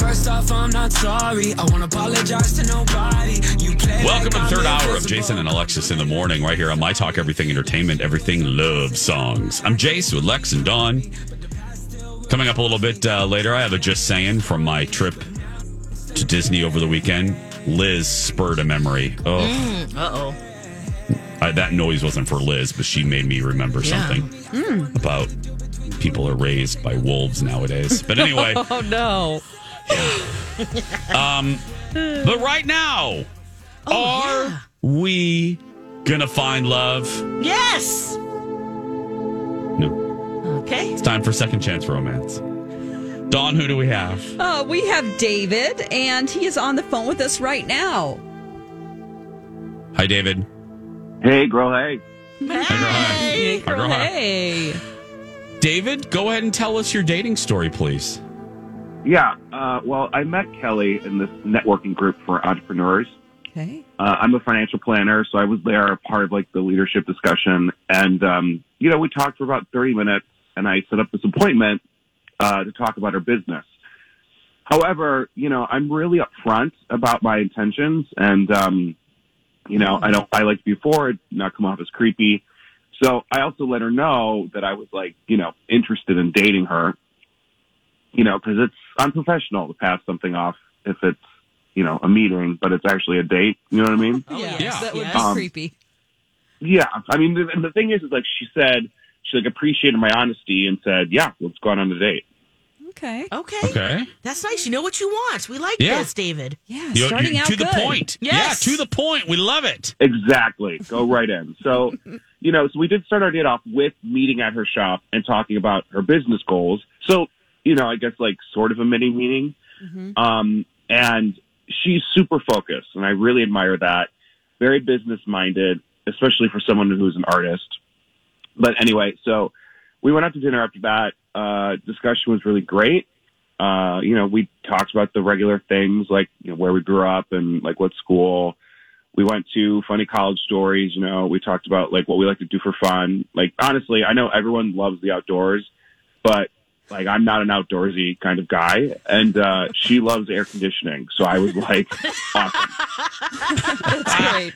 First off, I'm not sorry. I won't apologize to nobody. You play Welcome to like the third hour of Jason and Alexis in the morning, right here on My Talk Everything Entertainment, Everything Love Songs. I'm Jace with Lex and Dawn. Coming up a little bit uh, later, I have a just saying from my trip to Disney over the weekend. Liz spurred a memory. Oh, Uh oh. I, that noise wasn't for Liz, but she made me remember Yeah. something about people are raised by wolves nowadays. But anyway, Oh no. but right now, are we gonna find love? Yes. No. Okay. It's time for second chance romance. Dawn, who do we have? Uh, we have David, and he is on the phone with us right now. Hi, David. Hey, girl. Hey. Hey, girl. Hi. Hi, girl. Hey. David, go ahead and tell us your dating story, please. Yeah. Uh, well, I met Kelly in this networking group for entrepreneurs. Okay. Uh, I'm a financial planner, so I was there, a part of like the leadership discussion, and um, you know, we talked for about 30 minutes, and I set up this appointment uh, to talk about her business. However, you know, I'm really upfront about my intentions, and um, you know, I don't, I like to be forward, not come off as creepy. So I also let her know that I was like, you know, interested in dating her. You know, because it's unprofessional to pass something off if it's you know, a meeting, but it's actually a date. You know what I mean? Oh, yeah, yes, that would yes. be Um, creepy. Yeah. I mean, the, and the thing is, is like she said, she like appreciated my honesty and said, yeah, let's go on a date. Okay. Okay. Okay. That's nice. You know what you want. We like Yeah. this, David. Yeah, You- starting you- out to the point. Yes. Yeah, to the point. We love it. Exactly. Go right in. So, you know, so we did start our date off with meeting at her shop and talking about her business goals. So, you know, I guess like sort of a mini meeting. Um, and she's super focused and I really admire that. Very business minded, especially for someone who's an artist. But anyway, so we went out to dinner after that. Uh, discussion was really great. Uh, you know, we talked about the regular things like, you know, where we grew up and like what school. We went to funny college stories, you know, we talked about like what we like to do for fun. Like honestly, I know everyone loves the outdoors, but like I'm not an outdoorsy kind of guy and uh she loves air conditioning. So I was like awesome. That's great.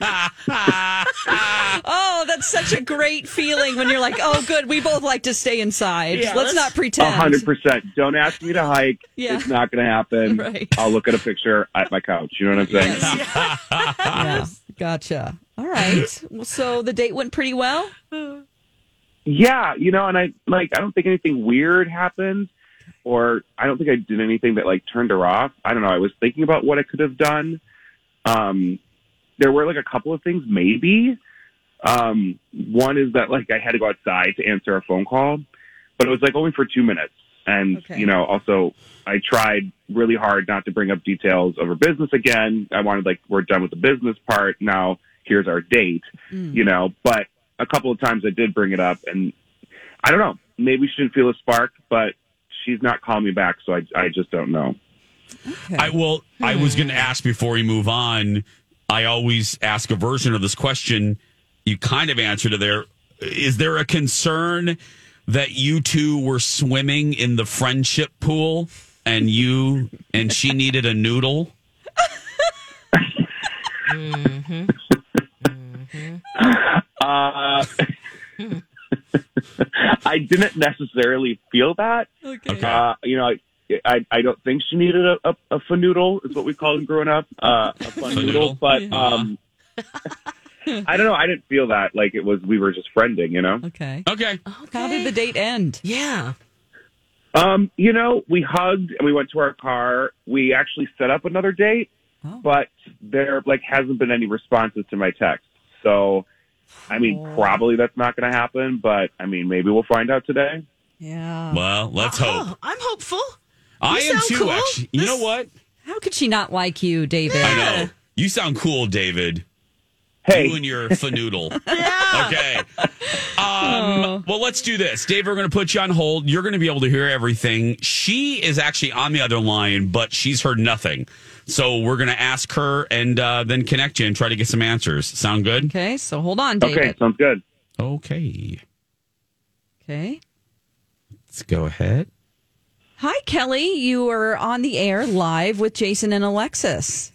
oh, that's such a great feeling when you're like, oh, good, we both like to stay inside. Yeah, let's, let's- not A pretend. hundred percent. Don't ask me to hike. Yeah. It's not gonna happen. Right. I'll look at a picture at my couch. You know what I'm saying? Yeah, gotcha. All right. Well, so the date went pretty well. Yeah, you know, and I like I don't think anything weird happened or I don't think I did anything that like turned her off. I don't know. I was thinking about what I could have done. Um there were like a couple of things maybe. Um one is that like I had to go outside to answer a phone call, but it was like only for 2 minutes. And Okay. you know, also I tried really hard not to bring up details of her business again. I wanted like we're done with the business part. Now here's our date you know, but a couple of times I did bring it up and I don't know, maybe she didn't feel a spark, but she's not calling me back. So I, I just don't know. I well, I was hmm. going to ask before we move on. I always ask a version of this question. You kind of answered it there. Is there a concern that you two were swimming in the friendship pool and you and she needed a noodle? Mm-hmm. Mm-hmm. Uh, I didn't necessarily feel that. Okay. Okay. Uh, you know, I, I, I don't think she needed a, a, a fanoodle is what we called them growing up. Uh, a fanoodle, Fanoodle? but, Yeah. um, I don't know. I didn't feel that like it was, we were just friending, you know? Okay. Okay. How did the date end? Yeah. Um, you know, we hugged and we went to our car. We actually set up another date, Oh. but there like hasn't been any responses to my text. So, I mean, Oh. probably that's not going to happen. But I mean, maybe we'll find out today. Yeah. Well, let's hope. Oh, I'm hopeful. I am too. cool. Actually, you know what? How could she not like you, David? I know you sound cool, David. Hey, You and your fanoodle. Okay. Um, well, let's do this. Dave, we're going to put you on hold. You're going to be able to hear everything. She is actually on the other line, but she's heard nothing. So we're going to ask her and uh, then connect you and try to get some answers. Sound good? Okay, so hold on, David. okay, sounds good. Okay. Okay. Let's go ahead. Hi, Kelly. You are on the air live with Jason and Alexis.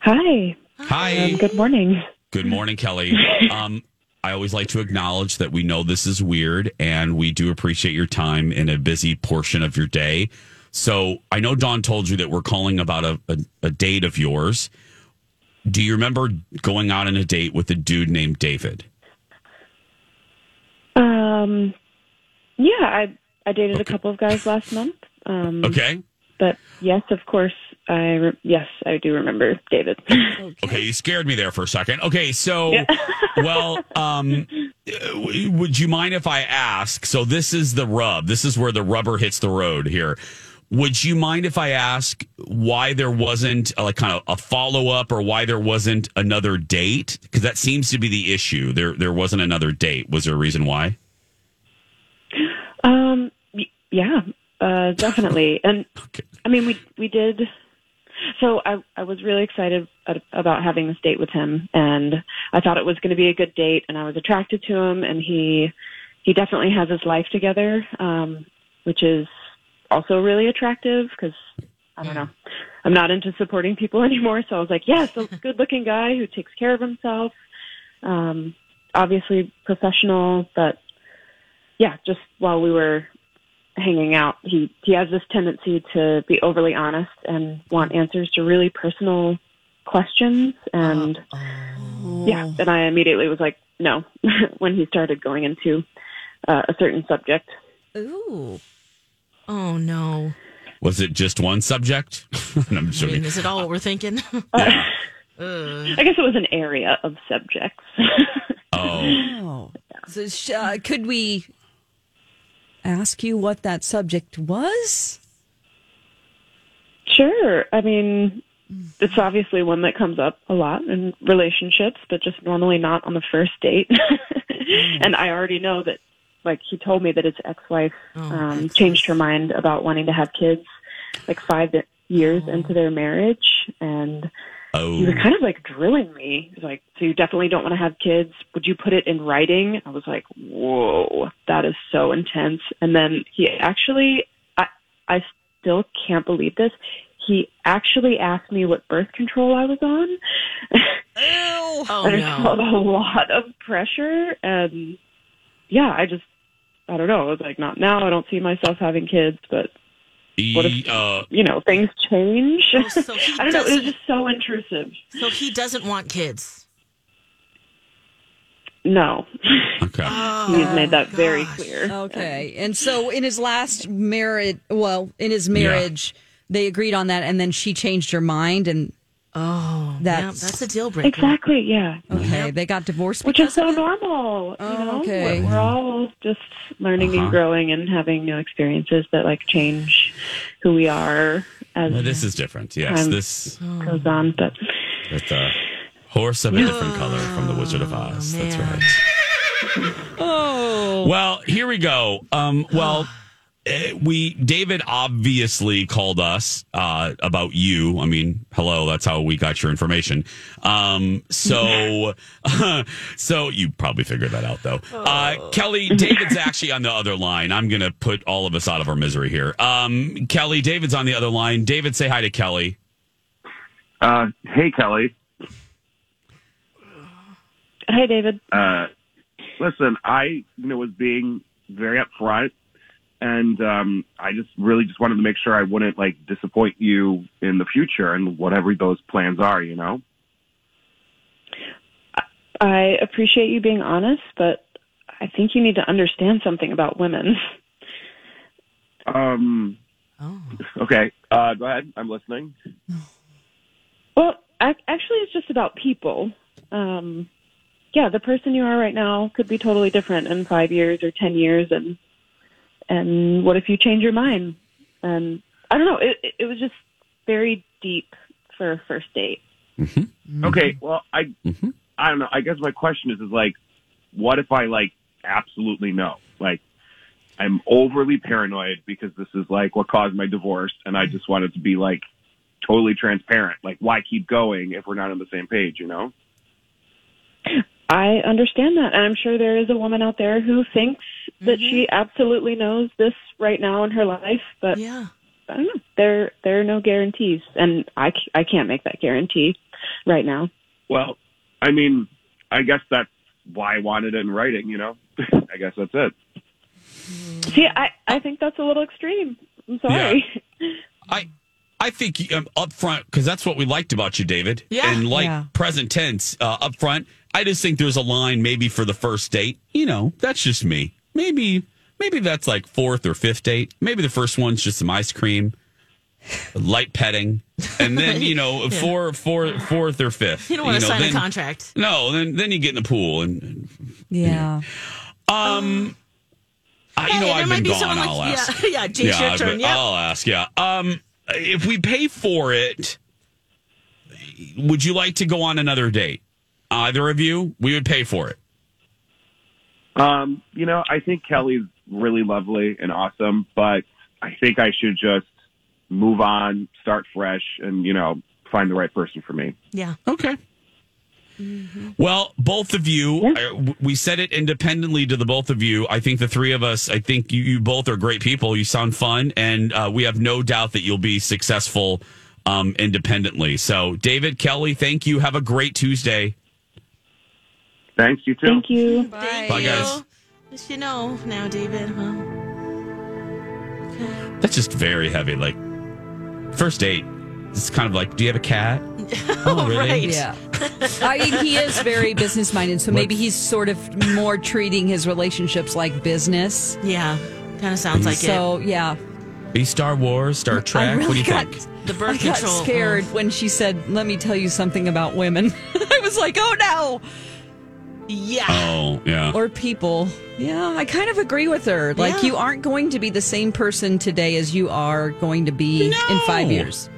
Hi. Hi. Um, good morning. Good morning, Kelly. Um, I always like to acknowledge that we know this is weird and we do appreciate your time in a busy portion of your day. So I know Dawn told you that we're calling about a, a, a date of yours. Do you remember going out on a date with a dude named David? Um, yeah, I I dated a couple of guys last month. Um, Okay. But yes, of course, I re- yes I do remember David. Okay, you scared me there for a second. Okay, so, well, um, would you mind if I ask? So, this is the rub. This is where the rubber hits the road here. Would you mind if I ask why there wasn't uh, like kind of a follow up or why there wasn't another date? Because that seems to be the issue. There, there wasn't another date. Was there a reason why? um, yeah, uh, definitely. And Okay. I mean, we we did. So I I was really excited about having this date with him, and I thought it was going to be a good date, and I was attracted to him, and he he definitely has his life together, um, which is also really attractive because I don't know. I'm not into supporting people anymore, so I was like, yes, a good looking guy who takes care of himself. Um, obviously professional, but yeah, just while we were hanging out, he he has this tendency to be overly honest and want answers to really personal questions, and yeah, and I immediately was like, no, when he started going into uh, a certain subject. Ooh. Oh no. Was it just one subject? I'm I mean, is it all what we're thinking? Yeah. I guess it was an area of subjects. Oh, Oh. So, sh- uh, could we ask you what that subject was? Sure. I mean, it's obviously one that comes up a lot in relationships, but just normally not on the first date. and I already know that, like, he told me that his ex-wife um, changed her mind about wanting to have kids, like five years into their marriage, and he was oh, kind of like drilling me. He's like, "So you definitely don't want to have kids? Would you put it in writing?" I was like, "Whoa, that is so intense." And then he actually, I, I still can't believe this. He actually asked me what birth control I was on. Ew. Oh and I felt no. a lot of pressure, and yeah, I just, I don't know. I was like, not now. I don't see myself having kids, but what if- uh, you know, things change. Oh, so I don't know. It was just so intrusive. So he doesn't want kids. No. okay. He's made that very clear. Okay. And so in his last marriage, well, in his marriage, they agreed on that and then she changed her mind and Oh, That's- yeah, that's a deal breaker. Exactly, yeah. okay, they got divorced Which is so of it? normal. You Oh, know, okay. we're, we're all just learning Uh-huh. and growing and having new experiences that like change who we are as Well, this is different. Yes, this Oh. goes on. But with the horse of a different color from the Wizard of Oz. That's right. Oh. Well, here we go. Um, well, we David obviously called us uh, about you. I mean, hello, that's how we got your information. Um, so, so you probably figured that out, though. Uh, Kelly, David's actually on the other line. I'm going to put all of us out of our misery here. Um, Kelly, David's on the other line. David, say hi to Kelly. Uh, hey, Kelly. hey, David. Uh, listen, I you know was being very upfront, and um, I just really just wanted to make sure I wouldn't like disappoint you in the future and whatever those plans are. You know. I appreciate you being honest, but I think you need to understand something about women. Um. Oh. Okay. Uh, go ahead. I'm listening. Well, ac- actually, it's just about people. Um, yeah, the person you are right now could be totally different in five years or ten years, and and what if you change your mind? and I don't know. It it- it was just very deep for a first date. mhm Okay, well, I Mhm. I don't know. I guess my question is is like, what if I like absolutely know? Like, I'm overly paranoid because this is like what caused my divorce, and I just wanted to be like totally transparent. Like, why keep going if we're not on the same page? You know? I understand that, and I'm sure there is a woman out there who thinks that she absolutely knows this right now in her life, but Yeah. I don't know. There there are no guarantees, and I, I can't make that guarantee right now. Well, I mean, I guess that's why I wanted it in writing. You know? I guess that's it. See, I I think that's a little extreme. I'm sorry. I I think um, up front because that's what we liked about you, David. Yeah. And like Yeah. present tense uh, up front, I just think there's a line maybe for the first date. You know, that's just me. Maybe maybe that's like fourth or fifth date. Maybe the first one's just some ice cream, light petting, and then you know four, four, fourth or fifth. You don't want to know, sign then- a contract. No, then then you get in the pool and. and Yeah. um, I, you know, Hey, I've there might been be gone. someone I'll like- ask. yeah, yeah, Jake's your turn, been- yep. I'll ask. Yeah. Um, if we pay for it, would you like to go on another date? Either of you, we would pay for it. Um, you know, I think Kelly's really lovely and awesome, but I think I should just move on, start fresh, and you know, find the right person for me. Yeah. Okay. Well, both of you, uh, we said it independently to the both of you. I think the three of us, I think you, you both are great people. You sound fun, and uh, we have no doubt that you'll be successful um, independently. So, David, Kelly, thank you. Have a great Tuesday. Thanks, you too. Thank you. Thank Bye, you. guys. Yes, you know now, David. Huh? That's just very heavy. Like, first date. It's kind of like, do you have a cat? Oh, really? right. Yeah. I mean, he is very business minded, so maybe he's sort of more treating his relationships like business. Yeah. Kind of sounds like it. So, yeah. Be Star Wars, Star Trek. Really what do you got, think? The birth I got control. scared when she said, Let me tell you something about women. I was like, Oh no. Yeah. Oh, yeah. Or people. Yeah, I kind of agree with her. Like, Yeah. you aren't going to be the same person today as you are going to be in five years.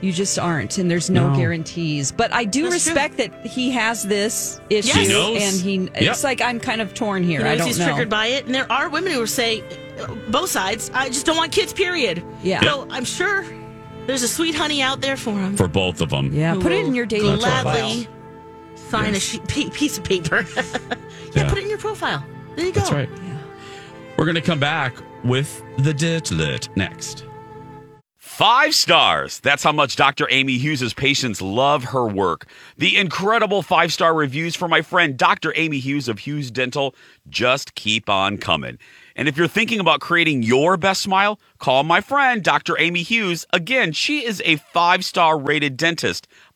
You just aren't, and there's no, No. guarantees. But I do That's true. respect that he has this issue, He knows. and he. Yep. It's like I'm kind of torn here. He I don't he's know. triggered by it, and there are women who say, both sides, I just don't want kids. Period. Yeah. So I'm sure there's a sweet honey out there for him. For both of them. yeah, put it in your dating gladly profile. Sign a Yes. sheet, pe- piece of paper. yeah, Yeah. put it in your profile. There you go. That's right. We're going to come back with the Dirt Alert next. Five stars. That's how much Dr. Amy Hughes' patients love her work. The incredible five star reviews for my friend Dr. Amy Hughes of Hughes Dental just keep on coming. And if you're thinking about creating your best smile, call my friend Dr. Amy Hughes. Again, she is a five star rated dentist.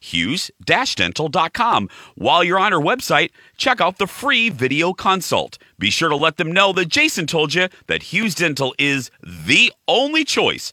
hughes-dental.com. While you're on our website, check out the free video consult. Be sure to let them know that Jason told you that Hughes Dental is the only choice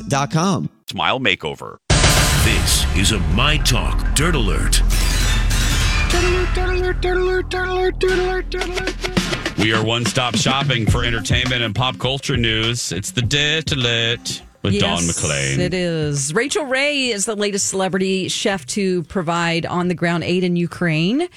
UAPpodcast.com. smile makeover. This is a My Talk Dirt Alert. We are one stop shopping for entertainment and pop culture news. It's the Dirt Alert with Dawn McClain. It is. Rachael Ray is the latest celebrity chef to provide on the ground aid in Ukraine.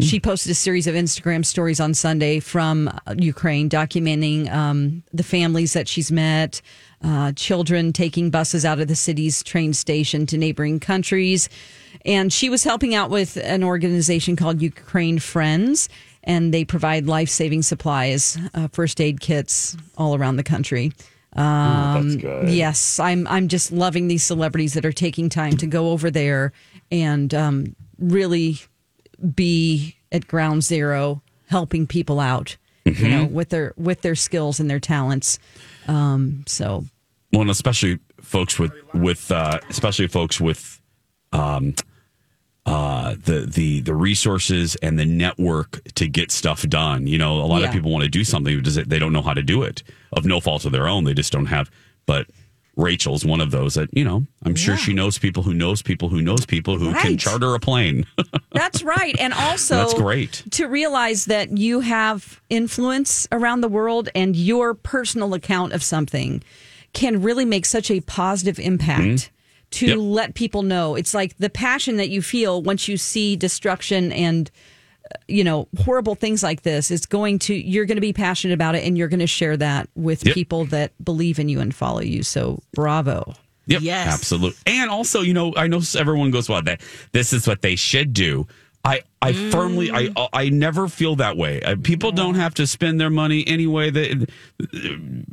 She posted a series of Instagram stories on Sunday from uh, Ukraine documenting um, the families that she's met, uh, children taking buses out of the city's train station to neighboring countries. And she was helping out with an organization called Ukraine Friends, and they provide life saving supplies, uh, first aid kits all around the country. Um, good. Yes, I'm. I'm just loving these celebrities that are taking time to go over there and um, really be at ground zero, helping people out. You know, with their with their skills and their talents. Um, so Well, and especially folks with with uh, especially folks with um, uh, the the the resources and the network to get stuff done. You know, a lot Yeah. of people want to do something, but they don't know how to do it of no fault of their own. They just don't have. But Rachael's one of those that you know. I'm sure she knows people who knows people who knows people who can charter a plane. That's right. And also, That's great. to realize that you have influence around the world and your personal account of something can really make such a positive impact mm-hmm. to Yep. let people know. It's like the passion that you feel once you see destruction and you know horrible things like this is going to you're going to be passionate about it and you're going to share that with Yep. people that believe in you and follow you so bravo Yep. Yes. Absolutely. And also, you know, I know everyone goes, well, that this is what they should do. I, I firmly, I, I never feel that way. Uh, people don't have to spend their money anyway. That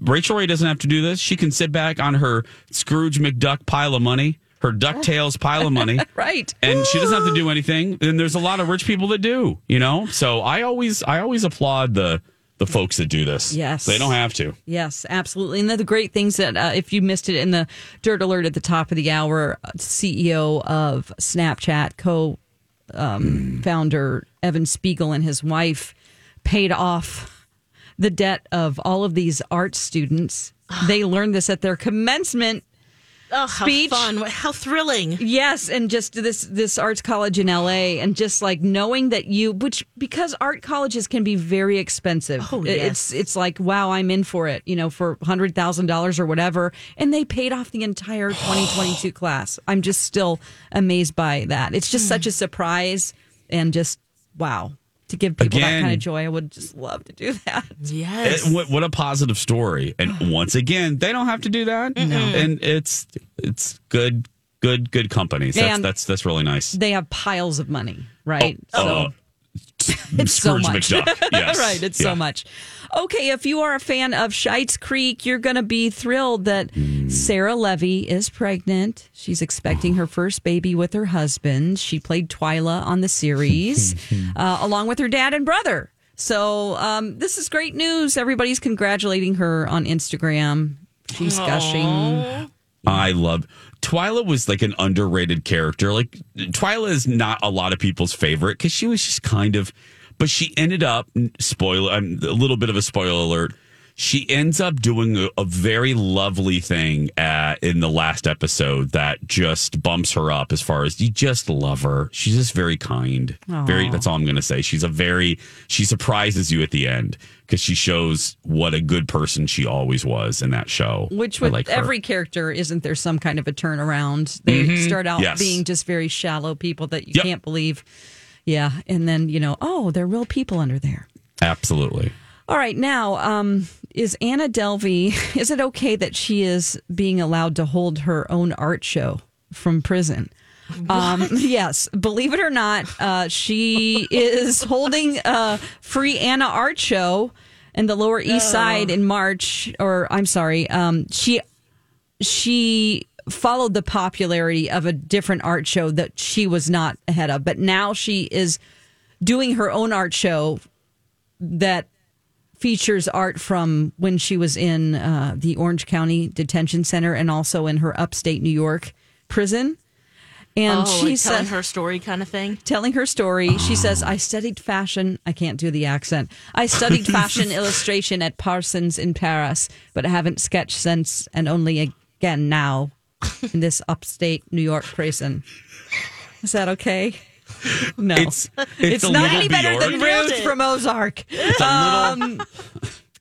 Rachael Ray doesn't have to do this. She can sit back on her Scrooge McDuck pile of money, her Ducktales pile of money, right and she doesn't have to do anything. And there's a lot of rich people that do, you know. So I always, I always applaud the the folks that do this. Yes. they don't have to. Yes, absolutely. And the great things that, uh, if you missed it in the Dirt Alert at the top of the hour, uh, CEO of Snapchat, co um, founder Evan Spiegel and his wife paid off the debt of all of these art students. they learned this at their commencement Oh, how Speech. fun! How thrilling! Yes, and just this this arts college in LA, and just like knowing that you, which because art colleges can be very expensive. Oh, yes. It's it's like wow, I'm in for it, you know, for hundred thousand dollars or whatever, and they paid off the entire 2022 class. I'm just still amazed by that. It's just such a surprise, and just wow to give people that kind of joy. I would just love to do that. Yes. Eh, what, what a positive story and once again they don't have to do that and it's it's good good good companies that's And- that's that's really nice They have piles of money, right? Oh, It's so much. McDuck yes right, it's Yeah. so much. Okay, if you are a fan of Schitt's Creek, you're going to be thrilled that. Sarah Levy is pregnant. She's expecting her first baby with her husband. She played Twyla on the series, uh, along with her dad and brother. So um, this is great news. Everybody's congratulating her on Instagram. She's gushing. I love Twyla was like an underrated character. Like Twyla is not a lot of people's favorite because she was just kind of, but she ended up spoiler um, a little bit of a spoiler alert. She ends up doing a, a very lovely thing at, in the last episode that just bumps her up as far as you just love her. She's just very kind. Very. That's all I'm going to say. She's a very. She surprises you at the end because she shows what a good person she always was in that show. Which with like every character, isn't there some kind of a turnaround? They start out Yes. being just very shallow people that you Yep. can't believe. Yeah, and then you know, oh, they're real people under there. Absolutely. All right, now um, is Anna Delvey? Is it okay that she is being allowed to hold her own art show from prison? Um, yes, believe it or not, uh, she is holding a free Anna art show in the Lower East Side in March. Or I'm sorry, um, she she followed the popularity of a different art show that she was not ahead of, but now she is doing her own art show that features art from when she was in uh, the Orange County Detention Center and also in her upstate New York prison. And oh, she like said, telling her story kind of thing. telling her story. She says, I studied fashion. I can't do the accent. I studied fashion illustration at Parsons in Paris, but I haven't sketched since and only again now in this upstate New York prison. Is that okay? No. It's- it's a not little any better than Bjork. Ruth from Ozark. It's a little. Um,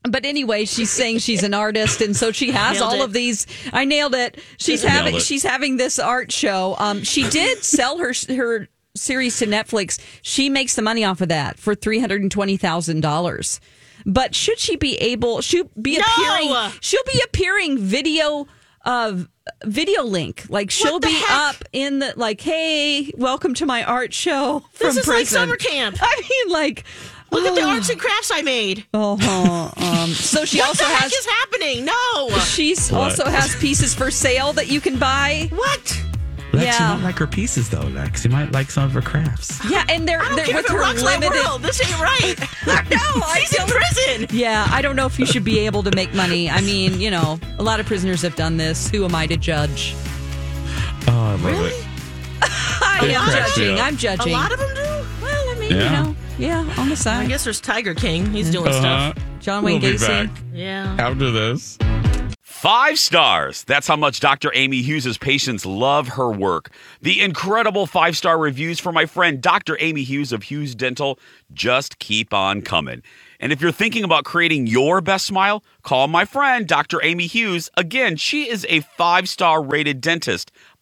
but anyway, she's saying she's an artist, and so she has all it. of these. I nailed it. She's Nailed having it. she's having this art show. Um, she did sell her her series to Netflix. She makes the money off of that for three hundred and twenty thousand dollars. But should she be able? She'll be No! appearing. She'll be appearing video of video link. Like she'll be heck? up in the like, hey, welcome to my art show from This is like summer camp. I mean, like. Look at the oh. arts and crafts I made. Uh-huh. Um, so she what also the heck has is happening? No. she also has pieces for sale that you can buy. What? Lex, Yeah. you might like her pieces though, Lex. You might like some of her crafts. Yeah, and they're I don't they're care with if it her rocks my limited. world. This ain't right. no, I She's in prison. Yeah, I don't know if you should be able to make money. I mean, you know, a lot of prisoners have done this. Who am I to judge? Oh, I love it. I am cracks judging. up. I'm judging. A lot of them do. well, I mean, Yeah. you know, yeah, on the side. I guess there's Tiger King. He's doing Uh-huh. stuff. John Wayne we'll be Gacy. back Yeah. after this. Five stars. That's how much Dr. Amy Hughes' patients love her work. The incredible five star reviews for my friend Dr. Amy Hughes of Hughes Dental just keep on coming. And if you're thinking about creating your best smile, call my friend Dr. Amy Hughes. Again, she is a five star rated dentist.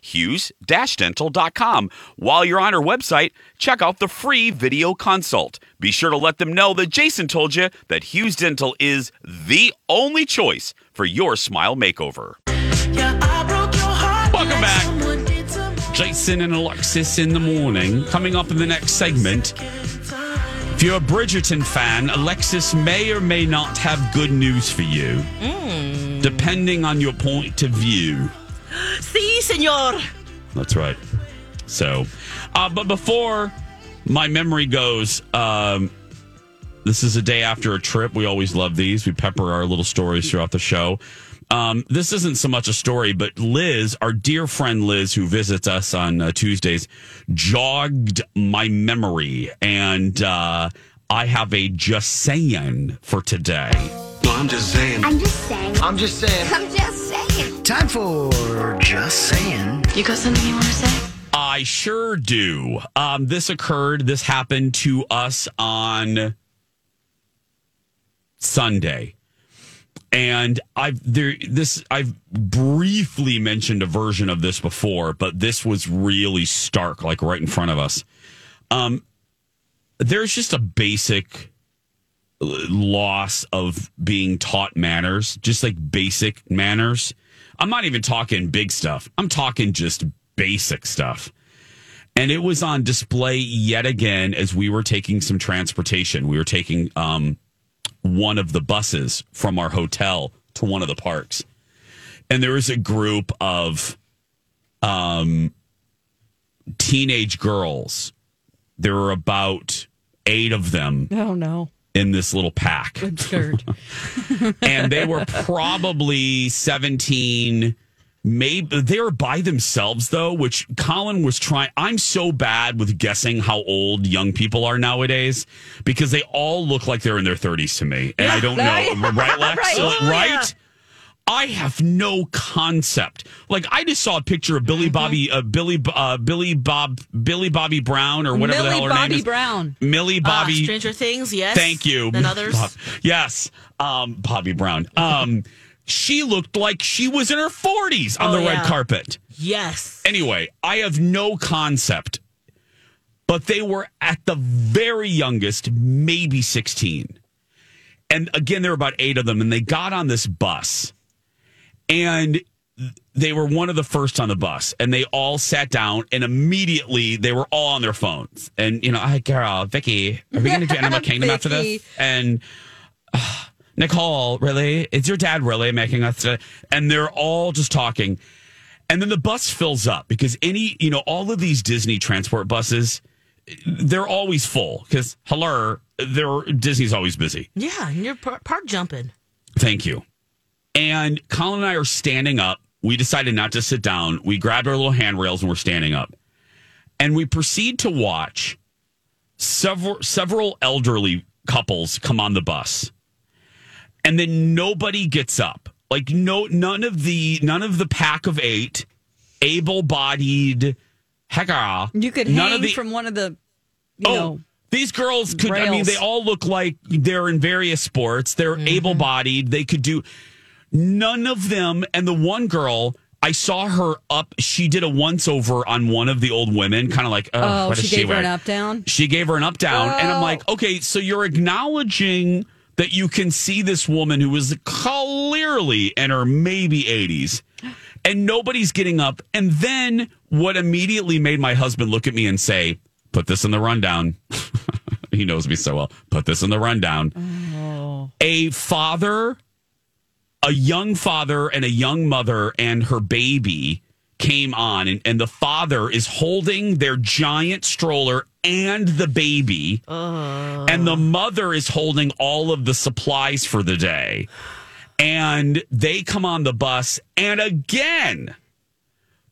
hughes-dental.com. While you're on our website, check out the free video consult. Be sure to let them know that Jason told you that Hughes Dental is the only choice for your smile makeover. Welcome back. Jason and Alexis in the morning. Coming up in the next segment. If you're a Bridgerton fan, Alexis may or may not have good news for you, hmm. depending on your point of view. Si, senor. That's right. So, uh, but before my memory goes, um, this is a day after a trip. We always love these. We pepper our little stories throughout the show. Um, this isn't so much a story, but Liz, our dear friend Liz, who visits us on uh, Tuesdays, jogged my memory. And uh, I have a just saying for today. No, I'm just saying. I'm just saying. I'm just saying. I'm just saying. Time for just saying. You got something you want to say? I sure do. Um, this occurred, this happened to us on Sunday. And I've there this I've briefly mentioned a version of this before, but this was really stark, like right in front of us. Um, there's just a basic loss of being taught manners, just like basic manners. I'm not even talking big stuff. I'm talking just basic stuff. And it was on display yet again as we were taking some transportation. We were taking um, one of the buses from our hotel to one of the parks. And there was a group of um, teenage girls. There were about eight of them Oh no. In this little pack. I'm and they were probably 17 maybe they were by themselves though which colin was trying i'm so bad with guessing how old young people are nowadays because they all look like they're in their 30s to me and i don't know right. lex? Right. So, Oh, right I have no concept. Like I just saw a picture of Mm-hmm. Billy Bobby, uh, Billy, uh, Billy Bob, Billy Bobby Brown, or whatever the hell her Bobby name is. Brown. Millie Ah, Bobby. Stranger Things, yes. Thank you. And others. Bob- yes. Um, Bobby Brown. Um, she looked like she was in her 40s on Oh, the red carpet. Yes. Anyway, I have no concept, but they were at the very youngest, maybe 16. And again, there were about eight of them, and they got on this bus, and they were one of the first on the bus, and they all sat down, and immediately they were all on their phones. And, you know, hi, girl, Vicky, are we going to do Animal Kingdom after this? And uh, Nicole, really? Is your dad really making us? And they're all just talking. And then the bus fills up because any, you know, all of these Disney transport buses, they're always full because, hello, they're, Disney's always busy. Yeah, and you're par- park jumping. Thank you. And Colin and I are standing up. We decided not to sit down. We grabbed our little handrails and we're standing up. And we proceed to watch several several elderly couples come on the bus. And then nobody gets up. Like no none of the none of the pack of 8 able-bodied hecka. You could none hang of the, from one of the, you oh, know, these girls could. I mean, they all look like they're in various sports. They're Mm-hmm. able-bodied. They could do. None of them, and the one girl. I saw her up. She did a once over on one of the old women, kind of like, oh, oh, what she is she gave her an up down. She gave her an up down, and I'm Oh. like, okay, so you're acknowledging that you can see this woman who is clearly in her maybe 80s, and nobody's getting up. And then what immediately made my husband look at me and say, "Put this in the rundown." he knows me so well. Put this in the rundown. Oh. A father, a young father, and a young mother and her baby came on, and, and the father is holding their giant stroller and the baby, uh. and the mother is holding all of the supplies for the day. And they come on the bus, and again,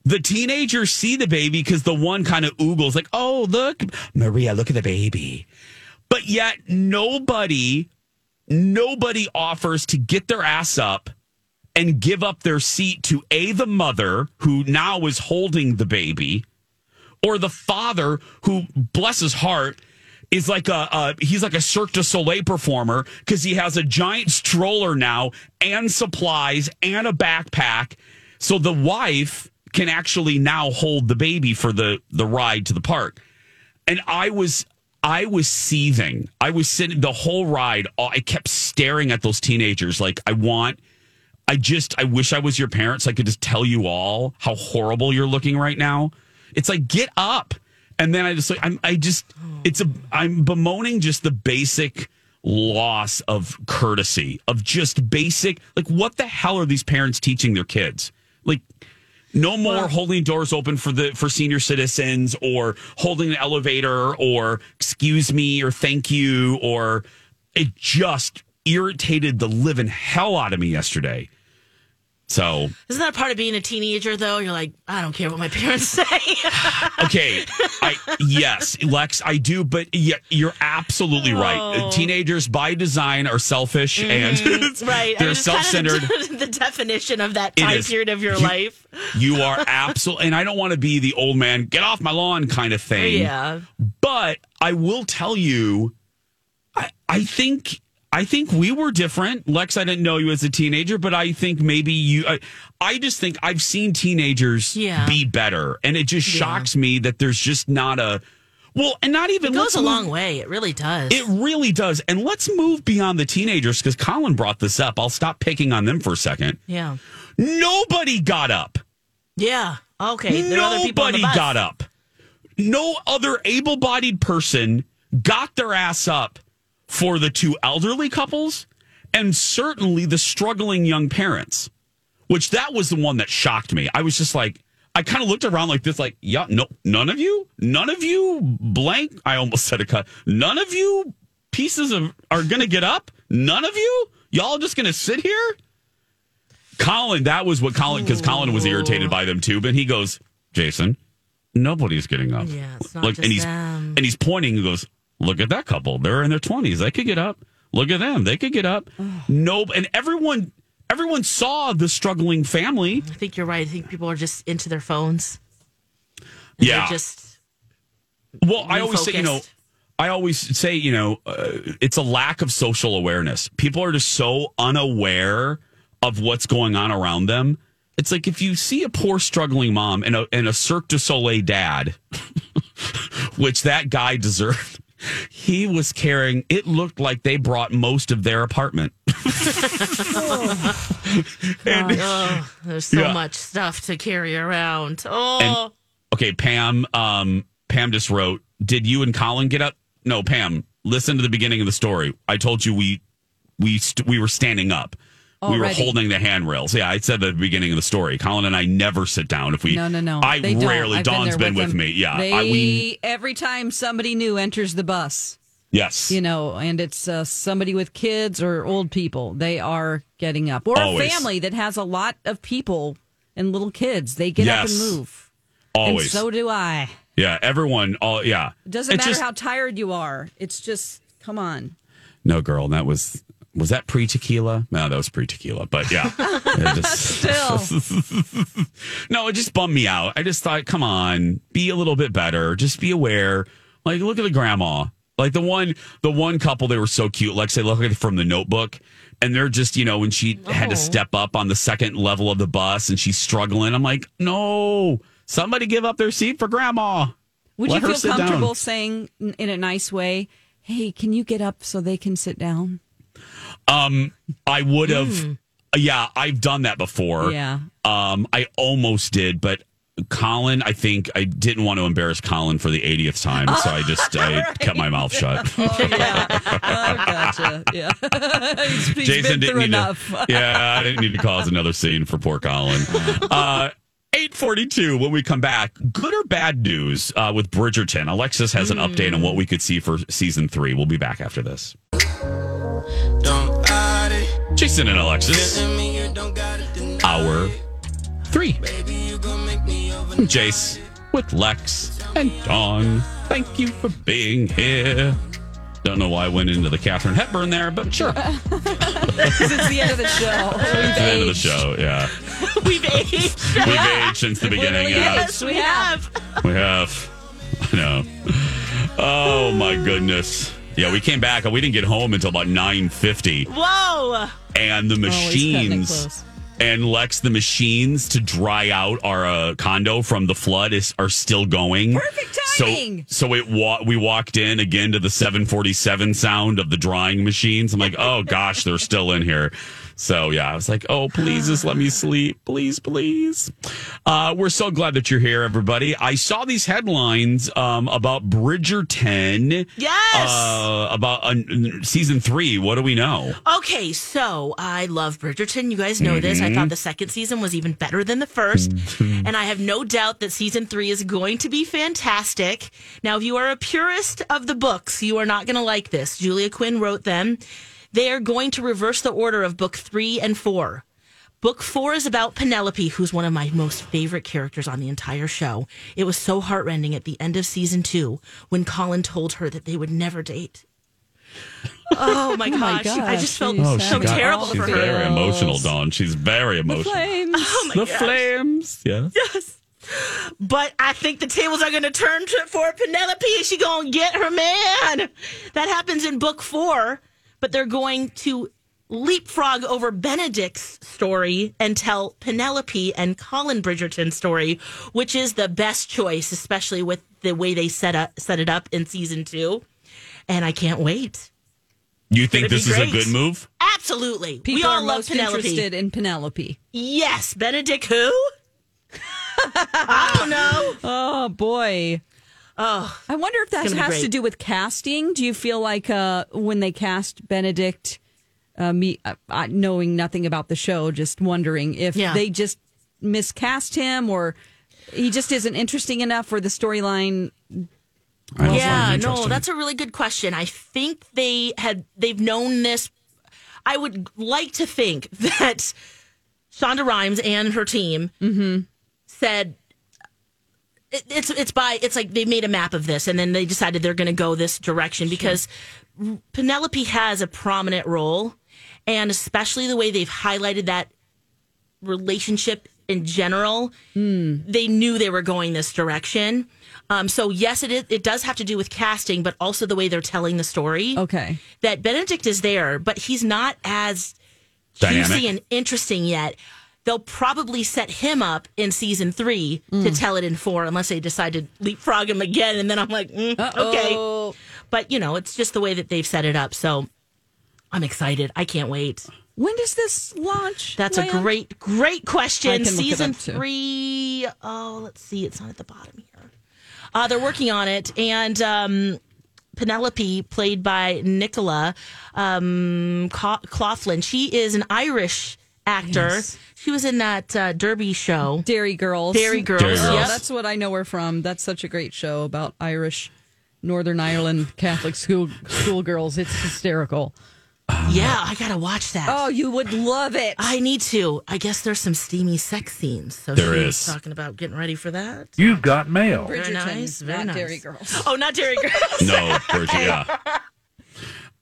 the teenagers see the baby because the one kind of oogles, like, oh, look, Maria, look at the baby. But yet, nobody, nobody offers to get their ass up and give up their seat to A, the mother, who now is holding the baby, or the father, who, bless his heart, is like a, he's like a Cirque du Soleil performer because he has a giant stroller now and supplies and a backpack. So the wife can actually now hold the baby for the, the ride to the park. And I was, I was seething. I was sitting the whole ride. Uh, I kept staring at those teenagers. Like, I want, I just, I wish I was your parents. I could just tell you all how horrible you're looking right now. It's like, get up. And then I just, like, I'm, I just, it's a, I'm bemoaning just the basic loss of courtesy, of just basic, like, what the hell are these parents teaching their kids? No more holding doors open for the for senior citizens or holding an elevator or excuse me or thank you or it just irritated the living hell out of me yesterday. So Isn't that part of being a teenager, though? You're like, I don't care what my parents say. okay, I yes, Lex, I do, but yeah, you're absolutely right. Oh. Teenagers by design are selfish and Mm-hmm. right. they're I mean, it's kind of self-centered. the, the definition of that time period of your You- life. You are absolutely, and I don't want to be the old man, get off my lawn kind of thing. Yeah. But I will tell you, I, I think. I think we were different. Lex, I didn't know you as a teenager, but I think maybe you. I, I just think I've seen teenagers Yeah. be better, and it just shocks me that there's just not a. Well, and not even It goes a move- long way. It really does. It really does. And let's move beyond the teenagers because Colin brought this up. I'll stop picking on them for a second. yeah. Nobody got up. Yeah. Okay. There are other people on the Nobody got up. No other able bodied person got their ass up for the two elderly couples and certainly the struggling young parents, which that was the one that shocked me. I was just like, I kind of looked around like this, like, yeah, no, none of you, none of you blank. I almost said a cut. None of you pieces of are going to get up? None of you? Y'all just going to sit here? Colin, that was what Colin, because Colin was irritated by them too. But he goes, Jason, nobody's getting up. Yeah, it's not Look, just and he's them. and he's pointing. He goes, look at that couple. They're in their twenties. They could get up. Look at them. They could get up. no, and everyone, everyone saw the struggling family. I think you're right. I think people are just into their phones. Yeah. just Well, I always say, you know. I always say, you know, uh, it's a lack of social awareness. People are just so unaware of what's going on around them. It's like if you see a poor struggling mom and a and a Cirque du Soleil dad, which that guy deserved. He was carrying. It looked like they brought most of their apartment. And- oh, there's so Yeah. much stuff to carry around. Oh, Okay, Pam. Um, Pam just wrote. Did you and Colin get up? No, Pam. Listen to the beginning of the story. I told you we we st- we were standing up. We were holding the handrails. Yeah, I said at the beginning of the story. Colin and I never sit down if we. No, no, no. I They rarely. I've Dawn's been with, them. me. Yeah, They, I, we. every time somebody new enters the bus, Yes. you know, and it's uh, somebody with kids or old people, they are getting up. Or Always. a family that has a lot of people and little kids, they get up and move. Always. And so do I. yeah. Everyone. All. Yeah. Doesn't It's matter just- how tired you are. It's just, come on. No, girl. That was. Was that pre tequila? No, that was pre tequila. But yeah. Just- no, it just bummed me out. I just thought, come on, be a little bit better. Just be aware. Like, look at the grandma. Like the one, the one couple, they were so cute. Like, say, look at from the Notebook, and they're just, you know, when she had to step up on the second level of the bus, and she's struggling. I'm like, no, somebody give up their seat for grandma. Would Let you feel sit down. comfortable saying in a nice way, hey, can you get up so they can sit down? Um, I would have. Yeah, I've done that before. Yeah. Um, I almost did, but Colin, I think I didn't want to embarrass Colin for the 80th time, so I just I kept my mouth shut. Oh, yeah. I gotcha. Yeah. he's, he's Jason didn't need enough. to. Yeah, I didn't need to cause another scene for poor Colin. Uh, 842 when we come back good or bad news uh, with bridgerton alexis has an update on what we could see for season three we'll be back after this jason and alexis hour three I'm jace with lex and dawn thank you for being here don't know why i went into the Katharine Hepburn there but sure Because it's the end of the show. It's the end of the show yeah we've aged. we've aged since the beginning yeah yes, we have. We have. I know. Oh my goodness. Yeah, we came back. And we didn't get home until about nine fifty, Whoa. And the machines and Lex, the machines to dry out our uh, condo from the flood is are still going. Perfect timing. So, so it wa- we walked in again to the seven forty seven sound of the drying machines. I'm like, oh gosh, they're still in here. So yeah, I was like, oh please, just let me sleep, please, please. Uh, we're so glad that you're here, everybody. I saw these headlines um, about Bridgerton. Yes. Uh, about uh, season three. What do we know? Okay, so I love Bridgerton. You guys know this. Mm-hmm. I thought the second season was even better than the 1st And I have no doubt that season three is going to be fantastic. Now, if you are a purist of the books, you are not going to like this. Julia Quinn wrote them. They are going to reverse the order of book three and four. Book four is about Penelope, who's one of my most favorite characters on the entire show. It was so heartrending at the end of season two when Colin told her that they would never date. Oh, oh my gosh. I just felt she's so having terrible She's for the her. very emotional, Dawn. She's very emotional. Flames. Oh my the gosh. flames. Yeah. Yes. But I think the tables are going to turn for Penelope. and She going to get her man. That happens in book four, but they're going to leapfrog over Benedict's story and tell Penelope and Colin Bridgerton's story, which is the best choice, especially with the way they set up set it up in season two. And I can't wait. You think this is a good move? Absolutely. People we all are love most Penelope. interested in Penelope. Yes, Benedict who? I don't know. Oh boy. Oh, I wonder if that has to do with casting. Do you feel like uh, when they cast Benedict, uh, me uh, uh, knowing nothing about the show, just wondering if Yeah. they just miscast him or he just isn't interesting enough for the storyline yeah, no, that's a really good question. I think they had they've known this. I would like to think that Shonda Rhimes and her team Mm-hmm. said it, it's it's by it's like they made a map of this and then they decided they're going to go this direction because Penelope has a prominent role and especially the way they've highlighted that relationship in general they knew they were going this direction. Um, so yes it is, it does have to do with casting but also the way they're telling the story. Okay. that benedict is there but he's not as Dynamic. juicy and interesting yet they'll probably set him up in season three to tell it in four unless they decide to leapfrog him again and then i'm like mm, okay but you know it's just the way that they've set it up so i'm excited i can't wait When does this launch? that's a great, great question. can look it Season three. Oh, let's see. It's not at the bottom here. Uh, they're working on it, and um, Penelope, played by Nicola um, she is an Irish actor. Yes. She was in that uh, Derry show, Derry Girls. Derry Girls. Derry Girls. Yep. That's what I know her from. That's such a great show about Irish, Northern Ireland Catholic school schoolgirls. It's hysterical. yeah, I gotta watch that. Oh, you would love it. I need to. I guess there's some steamy sex scenes. So There she is. talking about getting ready for that. You've got mail. Very nice. Very not nice. Derry Girls. Oh, not Derry Girls. No, Bridget, yeah.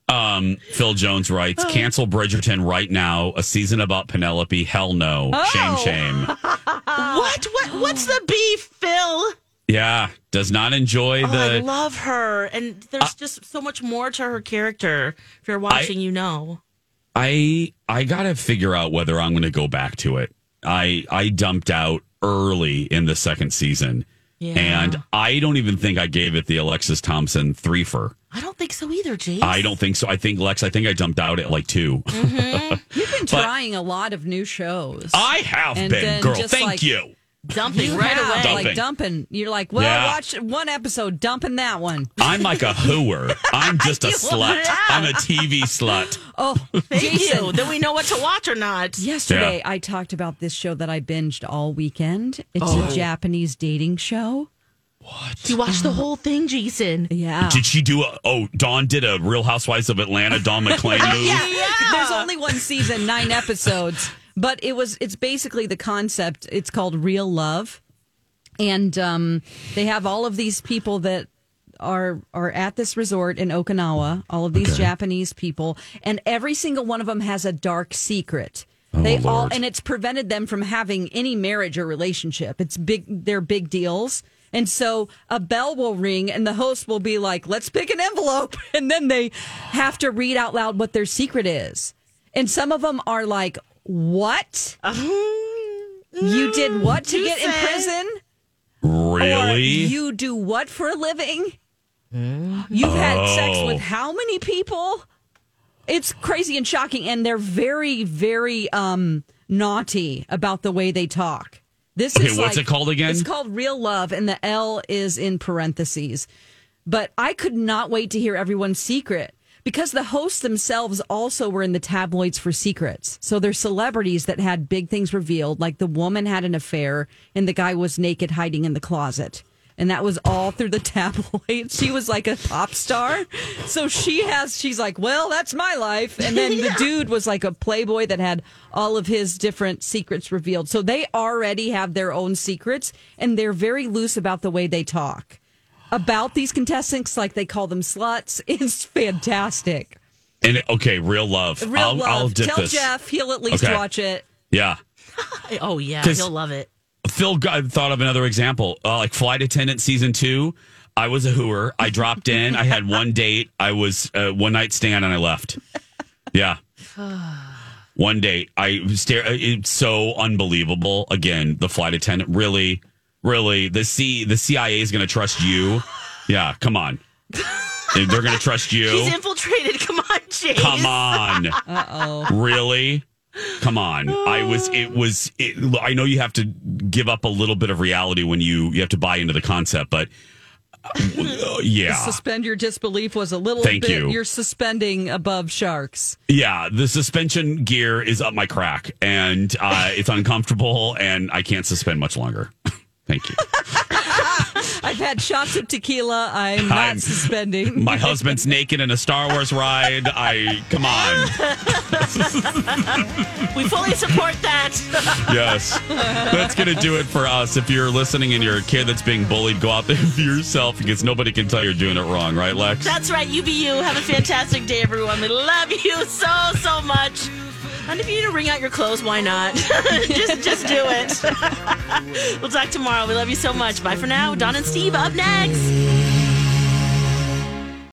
Um, Phil Jones writes, Oh. cancel Bridgerton right now. A season about Penelope. Hell no. Oh. Shame, shame. what? What? What's the beef, Phil? Yeah, does not enjoy Oh, I the. love her, and there's just so much more to her character. If you're watching, you know. I I gotta figure out whether I'm going to go back to it. I I dumped out early in the second season, Yeah. and I don't even think I gave it the Alexis Thompson three for. I don't think so either, James. I don't think so. I think Lex. I think I dumped out at like 2 Mm-hmm. You've been trying a lot of new shows. I have been, girl. Thank like- you. Dumping You right have, away. Dumping. like dumping. You're like, well, Yeah. watch one episode, dumping that one. I'm like a hooer. I'm just a slut. I'm a TV slut. Oh, Thank Jason. you. Then we know what to watch or not. Yesterday, Yeah. I talked about this show that I binged all weekend. It's Oh. a Japanese dating show. What? You watched the uh-huh. whole thing, Jason. Yeah. Did she do a? Oh, Dawn did a Real Housewives of Atlanta. Dawn McClain move. yeah. There's only one season, nine episodes, but it was it's basically the concept. It's called Real Love, and um, they have all of these people that are are at this resort in Okinawa. All of these Japanese people, and every single one of them has a dark secret. they all and it's prevented them from having any marriage or relationship. It's big. They're big deals. And so a bell will ring and the host will be like, let's pick an envelope. And then they have to read out loud what their secret is. And some of them are like, what? You did what to get in prison? Or Really? you do what for a living? You've had sex Oh. with how many people? It's crazy and shocking, and they're very, very um, naughty about the way they talk. This Okay, is what's like- it called again? It's called Real Love, and the L is in parentheses. But I could not wait to hear everyone's secret because the hosts themselves also were in the tabloids for secrets. So they're celebrities that had big things revealed, like the woman had an affair and the guy was naked hiding in the closet. And that was all through the tabloids. She was like a pop star. So she has, she's like, well, that's my life. And then the dude was like a playboy that had all of his different secrets revealed. So they already have their own secrets and they're very loose about the way they talk about these contestants, like they call them sluts, is fantastic. And okay, real love. Real I'll, love. I'll dip Tell this. Jeff he'll at least Okay. watch it. Yeah. Oh yeah, he'll love it. Phil got, thought of another example, uh, like flight attendant season two. I was a hooer. I dropped in. I had one date. I was uh, one night stand, and I left. Yeah, one date. I stare. It's so unbelievable. Again, the flight attendant. Really, really. The C. The CIA is going to trust you. Yeah, come on. They're going to trust you. He's infiltrated. Come on, James. Come on. Uh oh. Really? Come on. I was, it was, it, I know you have to give up a little bit of reality when you, you have to buy into the concept, but uh, yeah. Suspend your disbelief was a little Thank bit. you. You're suspending above sharks. Yeah. The suspension gear is up my crack and uh, it's uncomfortable and I can't suspend much longer. Thank you. I've had shots of tequila. I'm not I'm- suspending. My husband's naked in a Star Wars ride. I come on. We fully support that. Yes. That's going to do it for us. If you're listening and you're a kid that's being bullied, go out there for yourself because nobody can tell you're doing it wrong, right, Lex? That's right. You be you. Have a fantastic day, everyone. We love you so, so much. And if you need to wring out your clothes, why not? just, just do it. we'll talk tomorrow. We love you so much. Bye for now. Don and Steve up next.